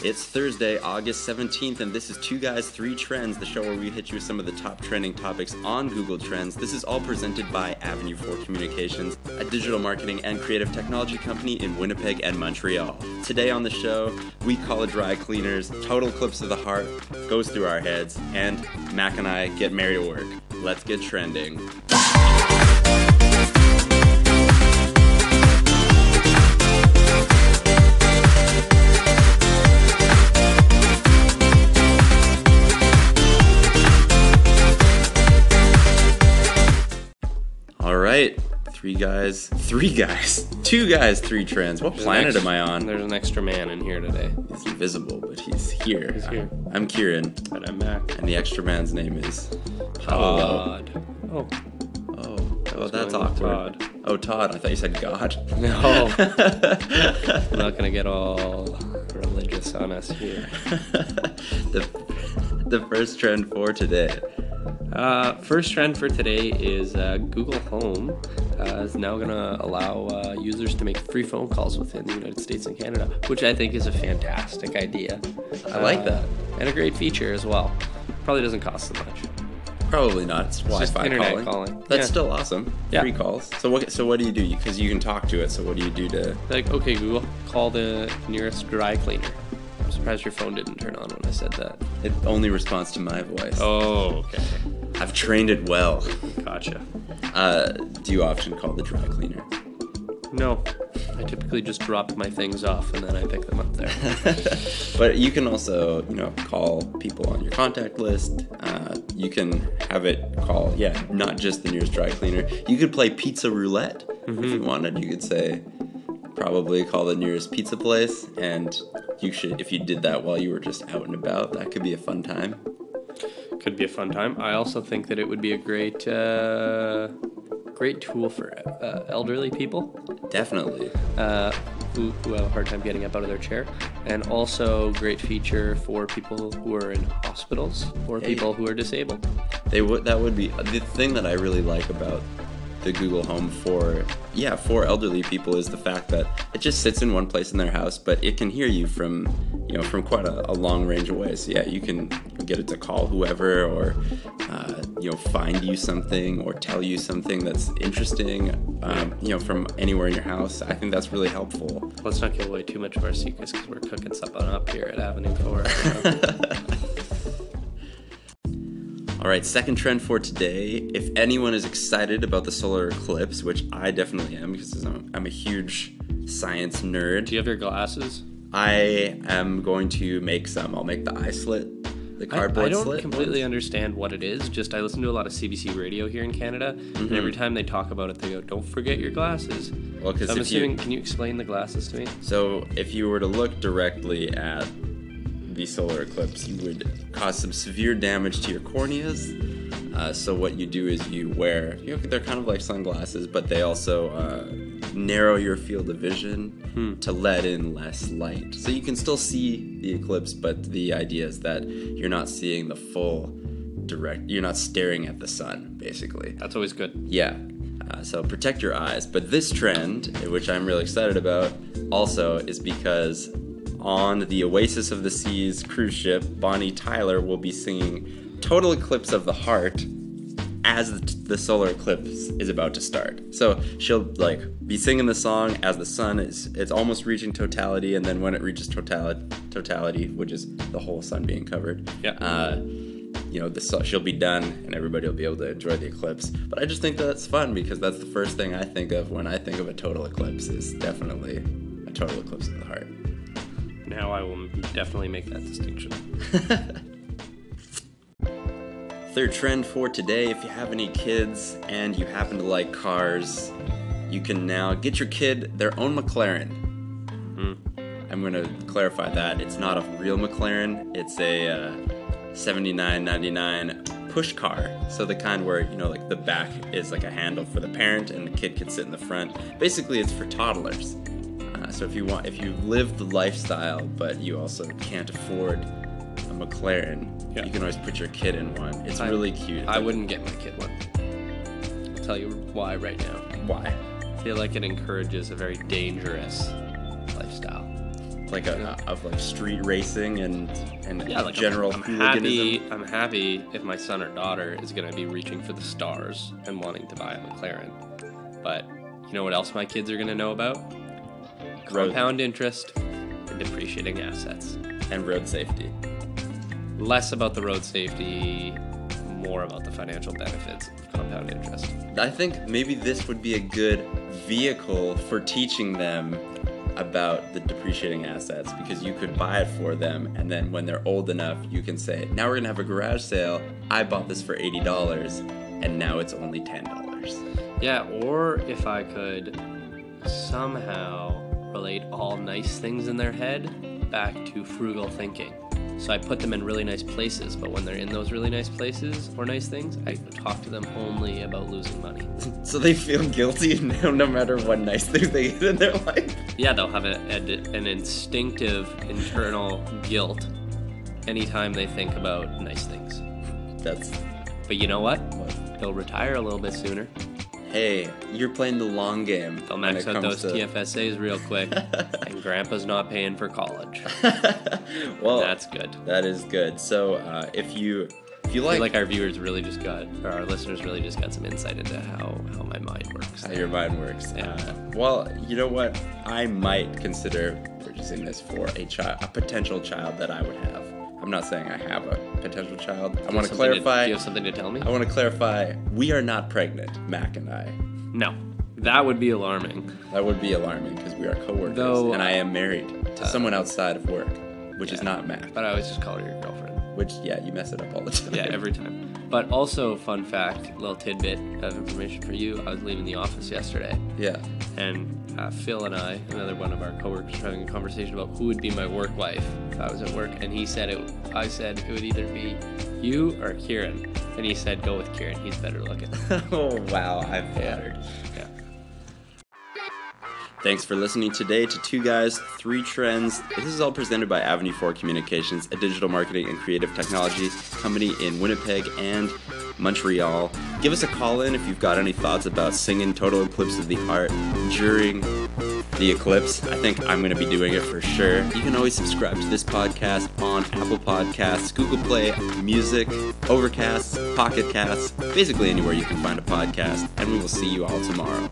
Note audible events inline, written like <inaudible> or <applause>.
It's Thursday, August 17th, and this is Two Guys, Three Trends, the show where we hit you with some of the top trending topics on Google Trends. This is all presented by Avenue 4 Communications, a digital marketing and creative technology company in Winnipeg and Montreal. Today on the show, we call it dry cleaners, Total Eclipse of the Heart goes through our heads, and Mac and I get married at work. Let's get trending. Three guys, three guys, two guys, three trends. What There's planet extra- am I on? There's an extra man in here today. He's invisible, but he's here. He's here. I'm Kieran, But I'm Mac. and the extra man's name is Todd. Oh, Oh, well, that's awkward. Todd. Oh, Todd. I thought you said God. no. <laughs> I'm not gonna get all religious on us here. <laughs> the, the first trend for today. Uh, first trend for today is uh, Google Home uh, is now going to allow uh, users to make free phone calls within the United States and Canada, which I think is a fantastic idea. I like Uh, that. And a great feature as well. Probably doesn't cost them much. Probably not. It's Wi-Fi just internet calling. calling. That's Yeah. still awesome. Yeah. Free calls. So what? So what do you do? Because you can talk to it. So what do you do to? Like, okay, Google, call the nearest dry cleaner. I'm surprised your phone didn't turn on when I said that. It only responds to my voice. Oh, okay. I've trained it well. Gotcha. Uh, do you often call the dry cleaner? No, I typically just drop my things off and then I pick them up there. <laughs> but you can also, you know, call people on your contact list. Uh, you can have it call, yeah, not just the nearest dry cleaner. You could play pizza roulette if you wanted. You could say, probably call the nearest pizza place, and you should, if you did that while you were just out and about, that could be a fun time. Could be a fun time. I also think that it would be a great, uh, great tool for uh, elderly people Definitely. uh, who, who have a hard time getting up out of their chair, and also great feature for people who are in hospitals or people who are disabled. They would that would be the thing that I really like about the Google Home for yeah for elderly people is the fact that it just sits in one place in their house, but it can hear you from you know from quite a, a long range away. So yeah, you can get it to call whoever or uh, you know find you something or tell you something that's interesting um, you know from anywhere in your house. I think that's really helpful. Let's not give away too much of our secrets because we're cooking something up here at Avenue 4. <laughs> <laughs> All right, second trend for today. If anyone is excited about the solar eclipse, which I definitely am because I'm, I'm a huge science nerd, Do you have your glasses? I am going to make some. I'll make the eye slit, the I, cardboard I don't slit. completely ones. understand what it is. Just I listen to a lot of CBC radio here in Canada, and every mm-hmm. time they talk about it, they go, "Don't forget your glasses." Well, because So I'm assuming. you Can you explain the glasses to me? so if you were to look directly at the solar eclipse, you would cause some severe damage to your corneas. Uh, so what you do is you wear, you know, they're kind of like sunglasses, but they also uh, narrow your field of vision to let in less light. So you can still see the eclipse, but the idea is that you're not seeing the full direct. You're not staring at the sun, basically. That's always good. Yeah. Uh, so protect your eyes. But this trend, which I'm really excited about, also is because on the Oasis of the Seas cruise ship, Bonnie Tyler will be singing Total Eclipse of the Heart as the, solar eclipse is about to start. So she'll like be singing the song as the sun is it's almost reaching totality, and then when it reaches totality, totality, which is the whole sun being covered, Yeah. uh, you know, the, she'll be done and everybody will be able to enjoy the eclipse. But I just think that's fun because that's the first thing I think of when I think of a total eclipse is definitely a total eclipse of the heart. Now I will definitely make that distinction. <laughs> Third trend for today if you have any kids and you happen to like cars, you can now get your kid their own McLaren. I'm going to clarify that. It's not a real McLaren, it's a uh, 79.99 push car. So the kind where, you know, like the back is like a handle for the parent and the kid can sit in the front. Basically, it's for toddlers. Uh, so if you want, if you live the lifestyle, but you also can't afford a McLaren, Yeah. you can always put your kid in one. It's I- really cute. I wouldn't get my kid one. I'll tell you why right now. Why? I feel like it encourages a very dangerous lifestyle. like a, of like street racing and and Yeah, like general I'm, I'm happy. I'm happy if my son or daughter is going to be reaching for the stars and wanting to buy a McLaren. But you know what else my kids are going to know about? Road- Compound interest and depreciating assets. and road safety. Less about the road safety, more about the financial benefits of compound interest. I think maybe this would be a good vehicle for teaching them about the depreciating assets because you could buy it for them and then when they're old enough you can say now we're going to have a garage sale i bought this for $80 and now it's only $10 Yeah, or if I could somehow relate all nice things in their head back to frugal thinking. So I put them in really nice places, but when they're in those really nice places or nice things, I talk to them only about losing money. <laughs> so they feel guilty <laughs> no, no matter what nice things they get in their life Yeah, they'll have a, a- an instinctive internal guilt anytime they think about nice things. that's But you know what? what They'll retire a little bit sooner. Hey you're playing the long game They'll max out those to- TFSAs real quick, <laughs> and grandpa's not paying for college. <laughs> well That's good. that is good so uh, if you if you I like, feel like our viewers really just got, or our listeners really just got some insight into how, how my mind works. how your mind works. Yeah. Uh, well, you know what? I might consider purchasing this for a child, a potential child that I would have. I'm not saying I have a potential child. I want to clarify. do you have something to tell me? I want to clarify. We are not pregnant, Mac and I. No, that would be alarming. That would be alarming because we are coworkers, Though, and I am married to uh, someone outside of work, which is not Mac. But I always just call her your girlfriend. Which, yeah, you mess it up all the time. Yeah, every time. But also, fun fact, little tidbit of information for you. I was leaving the office yesterday, yeah. and uh, Phil and I, another one of our coworkers, were having a conversation about who would be my work wife if I was at work. And he said it. I said it would either be you or Kieran. And he said, "Go with Kieran. He's better looking." <laughs> oh wow, I'm flattered. Yeah. Thanks for listening today to Two Guys, Three Trends. This is all presented by Avenue 4 Communications, a digital marketing and creative technology company in Winnipeg and Montreal. Give us a call in if you've got any thoughts about singing Total Eclipse of the Heart during the eclipse. I think I'm going to be doing it for sure. You can always subscribe to this podcast on Apple Podcasts, Google Play, Music, Overcast, Pocket Casts, basically anywhere you can find a podcast. And we will see you all tomorrow.